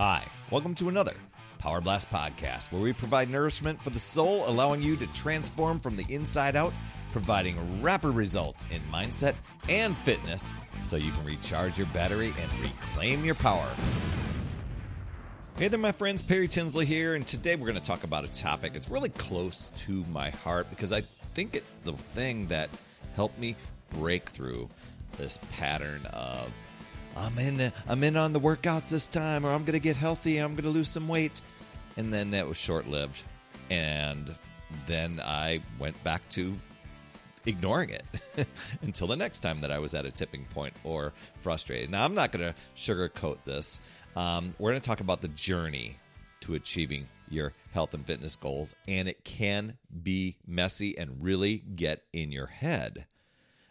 Hi, welcome to another Power Blast podcast where we provide nourishment for the soul, allowing you to transform from the inside out, providing rapid results in mindset and fitness so you can recharge your battery and reclaim your power. Hey there, my friends. Perry Tinsley here, and today we're going to talk about a topic. It's really close to my heart because I think it's the thing that helped me break through this pattern of I'm in I'm in on the workouts this time or I'm going to get healthy I'm going to lose some weight. And then that was short-lived. And then I went back to ignoring it until the next time that I was at a tipping point or frustrated. Now, I'm not going to sugarcoat this. Um, we're going to talk about the journey to achieving your health and fitness goals, and it can be messy and really get in your head.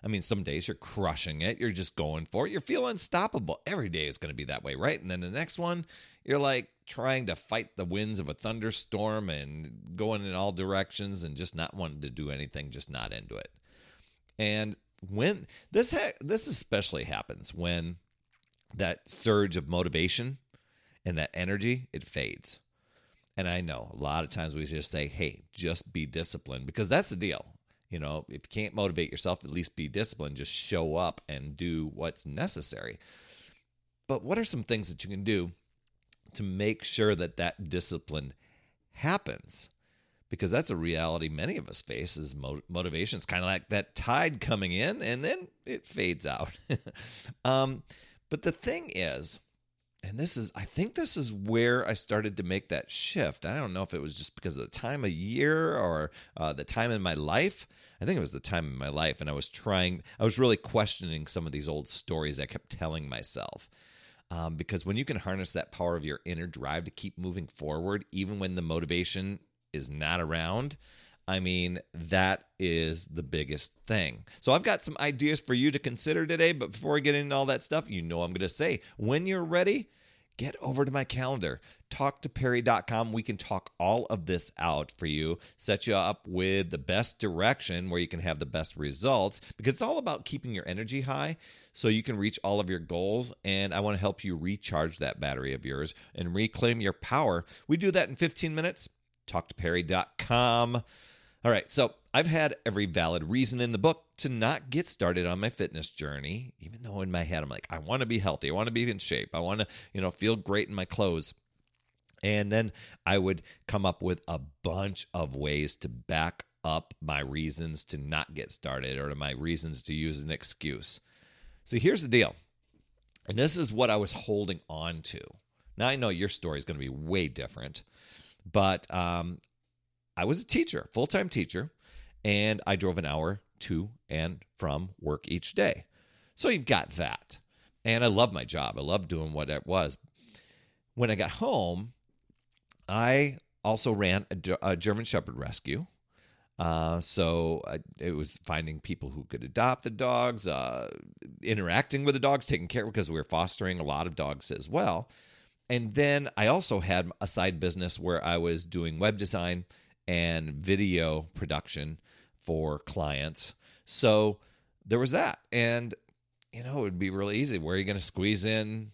I mean, some days you're crushing it. You're just going for it. you feel unstoppable. Every day is going to be that way, right? And then the next one, you're like trying to fight the winds of a thunderstorm and going in all directions and just not wanting to do anything, just not into it. And when this ha- this especially happens when that surge of motivation and that energy it fades. And I know a lot of times we just say, "Hey, just be disciplined," because that's the deal. You know, if you can't motivate yourself, at least be disciplined. Just show up and do what's necessary. But what are some things that you can do to make sure that that discipline happens? Because that's a reality many of us face is motivation. It's kind of like that tide coming in and then it fades out. um, but the thing is, and this is i think this is where i started to make that shift. I don't know if it was just because of the time of year or uh, the time in my life. I think it was the time in my life and i was trying i was really questioning some of these old stories i kept telling myself. Um, because when you can harness that power of your inner drive to keep moving forward even when the motivation is not around I mean, that is the biggest thing. So I've got some ideas for you to consider today, but before I get into all that stuff, you know I'm going to say. When you're ready, get over to my calendar. Talktoperry.com. We can talk all of this out for you, set you up with the best direction where you can have the best results because it's all about keeping your energy high so you can reach all of your goals. And I want to help you recharge that battery of yours and reclaim your power. We do that in 15 minutes. Talktoperry.com. All right, so I've had every valid reason in the book to not get started on my fitness journey, even though in my head I'm like, I want to be healthy, I want to be in shape, I want to, you know, feel great in my clothes. And then I would come up with a bunch of ways to back up my reasons to not get started or to my reasons to use an excuse. See, here's the deal. And this is what I was holding on to. Now I know your story is going to be way different, but um, I was a teacher, full time teacher, and I drove an hour to and from work each day. So you've got that. And I love my job. I love doing what it was. When I got home, I also ran a, a German Shepherd rescue. Uh, so I, it was finding people who could adopt the dogs, uh, interacting with the dogs, taking care because we were fostering a lot of dogs as well. And then I also had a side business where I was doing web design and video production for clients. So there was that. And, you know, it would be really easy. Where are you going to squeeze in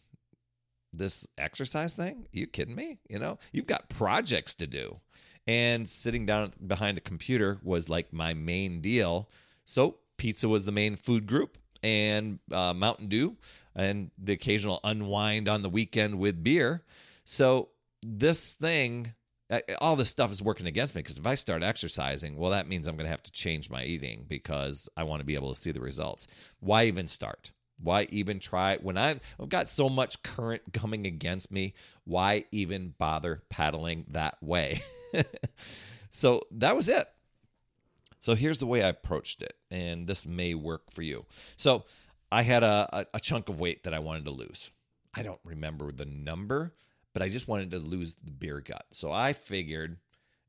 this exercise thing? Are you kidding me? You know, you've got projects to do. And sitting down behind a computer was like my main deal. So pizza was the main food group and uh, Mountain Dew and the occasional unwind on the weekend with beer. So this thing all this stuff is working against me because if I start exercising, well, that means I'm going to have to change my eating because I want to be able to see the results. Why even start? Why even try? When I've got so much current coming against me, why even bother paddling that way? so that was it. So here's the way I approached it, and this may work for you. So I had a, a, a chunk of weight that I wanted to lose. I don't remember the number but I just wanted to lose the beer gut. So I figured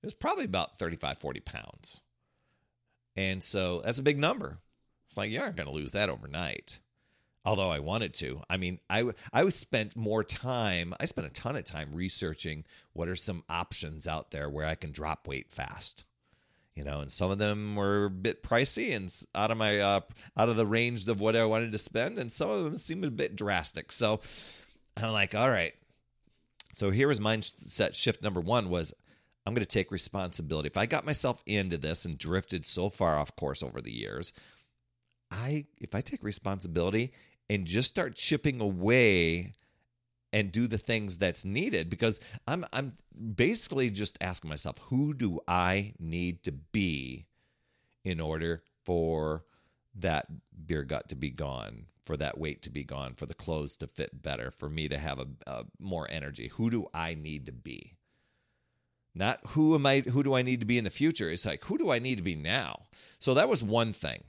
it was probably about 35, 40 pounds. And so that's a big number. It's like, you aren't going to lose that overnight. Although I wanted to. I mean, I, I spent more time, I spent a ton of time researching what are some options out there where I can drop weight fast. You know, and some of them were a bit pricey and out of my uh, out of the range of what I wanted to spend, and some of them seemed a bit drastic. So I'm like, all right, So here was mindset shift number one was I'm going to take responsibility. If I got myself into this and drifted so far off course over the years, I if I take responsibility and just start chipping away and do the things that's needed because I'm I'm basically just asking myself who do I need to be in order for that beer gut to be gone, for that weight to be gone, for the clothes to fit better, for me to have a, a more energy. Who do I need to be? Not who am I who do I need to be in the future? It's like who do I need to be now? So that was one thing.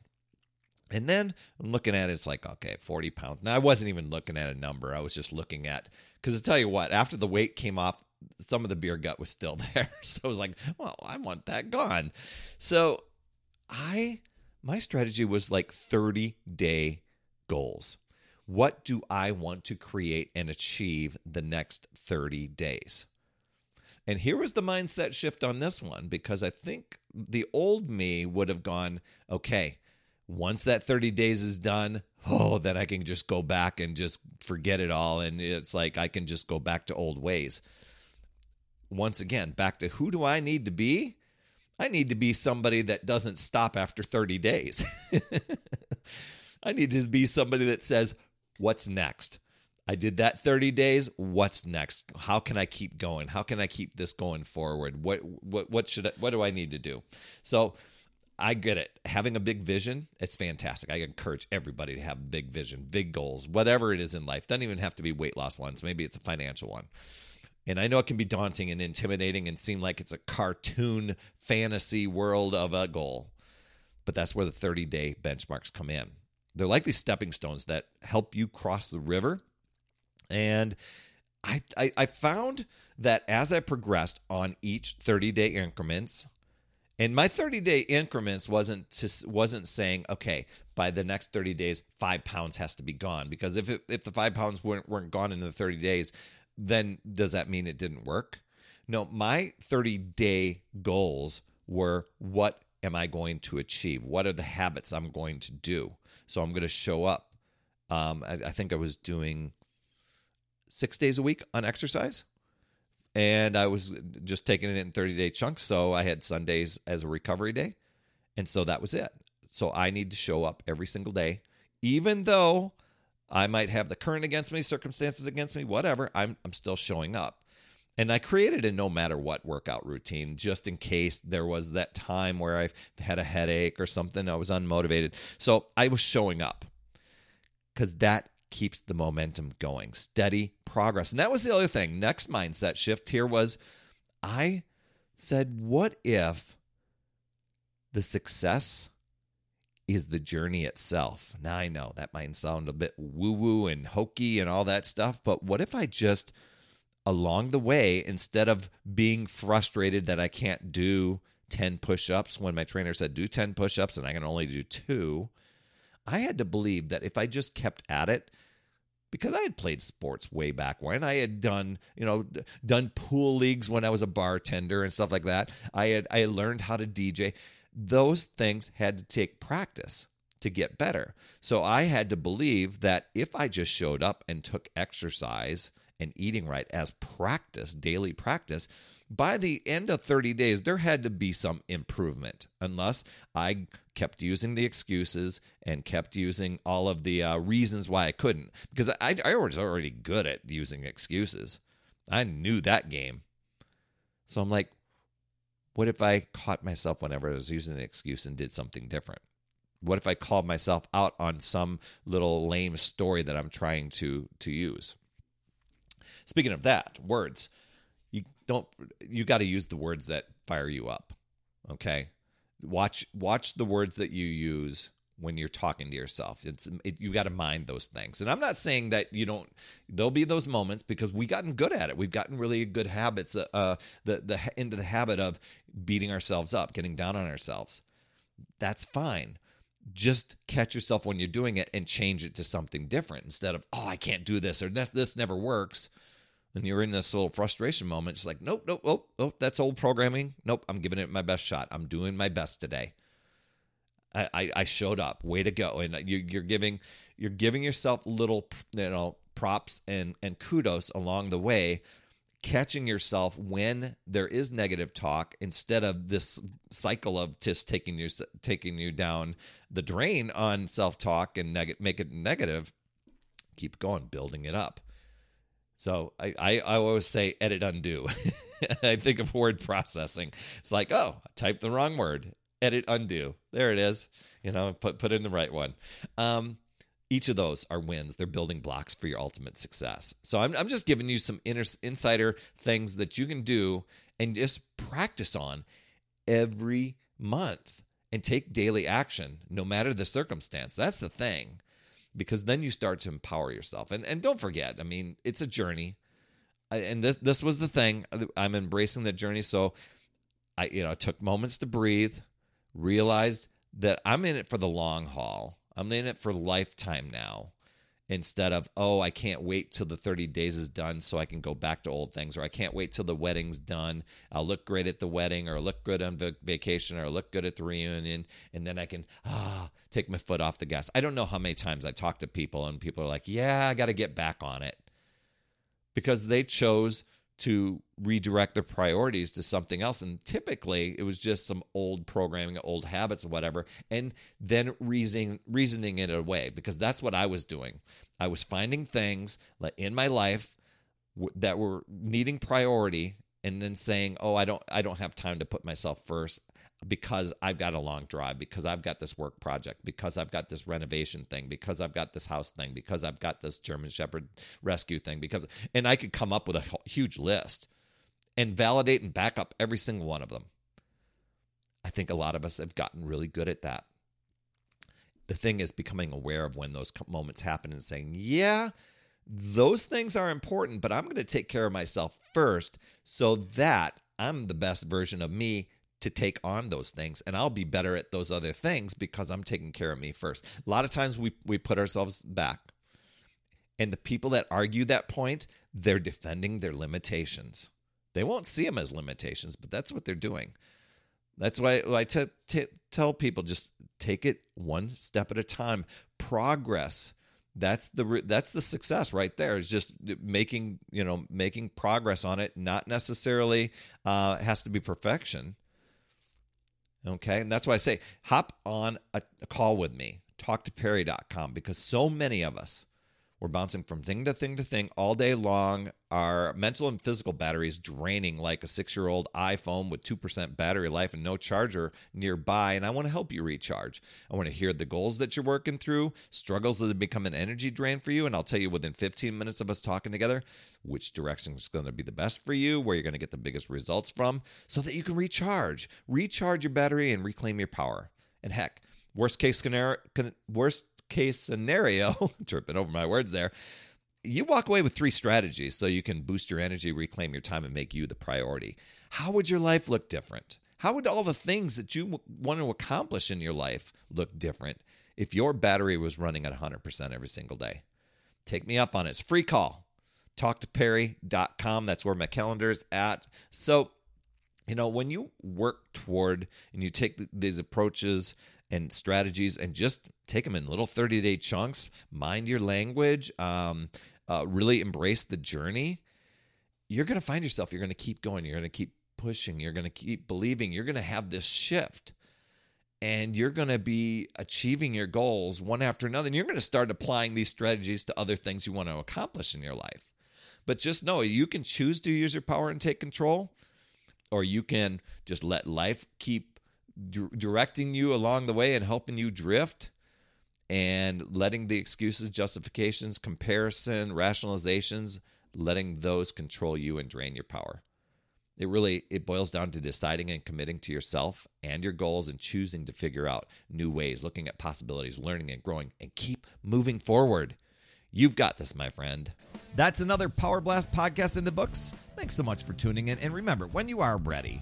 And then I'm looking at it, it's like, okay, 40 pounds. Now, I wasn't even looking at a number. I was just looking at, because to tell you what, after the weight came off, some of the beer gut was still there. So I was like, well, I want that gone. So I, my strategy was like 30 day goals. What do I want to create and achieve the next 30 days? And here was the mindset shift on this one because I think the old me would have gone, okay, once that 30 days is done, oh, then I can just go back and just forget it all. And it's like I can just go back to old ways. Once again, back to who do I need to be? I need to be somebody that doesn't stop after 30 days. I need to be somebody that says, What's next? I did that 30 days. What's next? How can I keep going? How can I keep this going forward? What what what should I, what do I need to do? So I get it. Having a big vision, it's fantastic. I encourage everybody to have big vision, big goals, whatever it is in life. Doesn't even have to be weight loss ones. Maybe it's a financial one. And I know it can be daunting and intimidating and seem like it's a cartoon fantasy world of a goal. But that's where the 30 day benchmarks come in. They're like these stepping stones that help you cross the river. And I, I, I found that as I progressed on each 30 day increments, and my 30 day increments wasn't to, wasn't saying okay by the next 30 days five pounds has to be gone because if it, if the five pounds weren't weren't gone in the 30 days, then does that mean it didn't work? No, my 30 day goals were what am I going to achieve? What are the habits I'm going to do? So I'm going to show up. Um, I, I think I was doing six days a week on exercise and I was just taking it in 30 day chunks. So I had Sundays as a recovery day. And so that was it. So I need to show up every single day, even though I might have the current against me, circumstances against me, whatever, I'm, I'm still showing up. And I created a no matter what workout routine just in case there was that time where I had a headache or something. I was unmotivated. So I was showing up because that keeps the momentum going. Steady progress. And that was the other thing. Next mindset shift here was I said, what if the success is the journey itself? Now I know that might sound a bit woo woo and hokey and all that stuff, but what if I just along the way, instead of being frustrated that I can't do 10 push ups when my trainer said do 10 push ups and I can only do two, I had to believe that if I just kept at it, because I had played sports way back when. I had done, you know, done pool leagues when I was a bartender and stuff like that. I had I had learned how to DJ. Those things had to take practice to get better. So I had to believe that if I just showed up and took exercise and eating right as practice, daily practice, by the end of 30 days, there had to be some improvement, unless I kept using the excuses and kept using all of the uh, reasons why I couldn't. Because I, I was already good at using excuses. I knew that game. So I'm like, what if I caught myself whenever I was using an excuse and did something different? What if I called myself out on some little lame story that I'm trying to to use? Speaking of that, words You don't you got to use the words that fire you up okay watch watch the words that you use when you're talking to yourself it's it, you got to mind those things and i'm not saying that you don't there'll be those moments because we've gotten good at it we've gotten really good habits uh, uh the the into the habit of beating ourselves up getting down on ourselves that's fine just catch yourself when you're doing it and change it to something different instead of oh i can't do this or this never works and you're in this little frustration moment. It's like, nope, nope, oh, oh, that's old programming. Nope, I'm giving it my best shot. I'm doing my best today. I, I, showed up. Way to go! And uh, you, you're giving you're giving yourself little you know props and and kudos along the way. catching yourself when there is negative talk instead of this cycle of just taking you taking you down the drain on self-talk and neg- make it negative keep going building it up so I, I, I always say edit undo i think of word processing it's like oh i typed the wrong word edit undo there it is you know put put in the right one um each of those are wins. They're building blocks for your ultimate success. So I'm, I'm just giving you some inner, insider things that you can do and just practice on every month and take daily action no matter the circumstance. That's the thing. Because then you start to empower yourself. And and don't forget, I mean, it's a journey. and this this was the thing. I'm embracing the journey. So I you know, took moments to breathe, realized that I'm in it for the long haul. I'm in it for lifetime now instead of, oh, I can't wait till the 30 days is done so I can go back to old things, or I can't wait till the wedding's done. I'll look great at the wedding, or look good on vacation, or look good at the reunion, and then I can ah take my foot off the gas. I don't know how many times I talk to people, and people are like, yeah, I got to get back on it because they chose to redirect their priorities to something else. And typically it was just some old programming, old habits, or whatever, and then reasoning reasoning it away because that's what I was doing. I was finding things in my life that were needing priority and then saying, "Oh, I don't I don't have time to put myself first because I've got a long drive, because I've got this work project, because I've got this renovation thing, because I've got this house thing, because I've got this German Shepherd rescue thing, because, and I could come up with a huge list and validate and back up every single one of them. I think a lot of us have gotten really good at that. The thing is becoming aware of when those moments happen and saying, yeah, those things are important, but I'm going to take care of myself first so that I'm the best version of me to take on those things and I'll be better at those other things because I'm taking care of me first. A lot of times we we put ourselves back. And the people that argue that point, they're defending their limitations. They won't see them as limitations, but that's what they're doing. That's why I t- t- tell people just take it one step at a time. Progress that's the that's the success right there is just making you know making progress on it not necessarily uh, has to be perfection Okay. And that's why I say hop on a, a call with me, talktoperry.com, because so many of us, we're bouncing from thing to thing to thing all day long. Our mental and physical battery is draining like a six year old iPhone with 2% battery life and no charger nearby. And I want to help you recharge. I want to hear the goals that you're working through, struggles that have become an energy drain for you. And I'll tell you within 15 minutes of us talking together which direction is going to be the best for you, where you're going to get the biggest results from, so that you can recharge, recharge your battery, and reclaim your power. And heck, worst case scenario, worst case scenario, tripping over my words there, you walk away with three strategies so you can boost your energy, reclaim your time, and make you the priority. How would your life look different? How would all the things that you want to accomplish in your life look different if your battery was running at 100% every single day? Take me up on it. It's free call. Talktoperry.com. That's where my calendar is at. So, you know, when you work toward and you take these approaches and strategies and just take them in little 30 day chunks, mind your language, um, uh, really embrace the journey, you're going to find yourself, you're going to keep going, you're going to keep pushing, you're going to keep believing, you're going to have this shift. And you're going to be achieving your goals one after another. And you're going to start applying these strategies to other things you want to accomplish in your life. But just know you can choose to use your power and take control, or you can just let life keep directing you along the way and helping you drift and letting the excuses, justifications, comparison, rationalizations, letting those control you and drain your power. It really it boils down to deciding and committing to yourself and your goals and choosing to figure out new ways, looking at possibilities, learning and growing and keep moving forward. You've got this, my friend. That's another Power Blast podcast in the books. Thanks so much for tuning in and remember, when you are ready,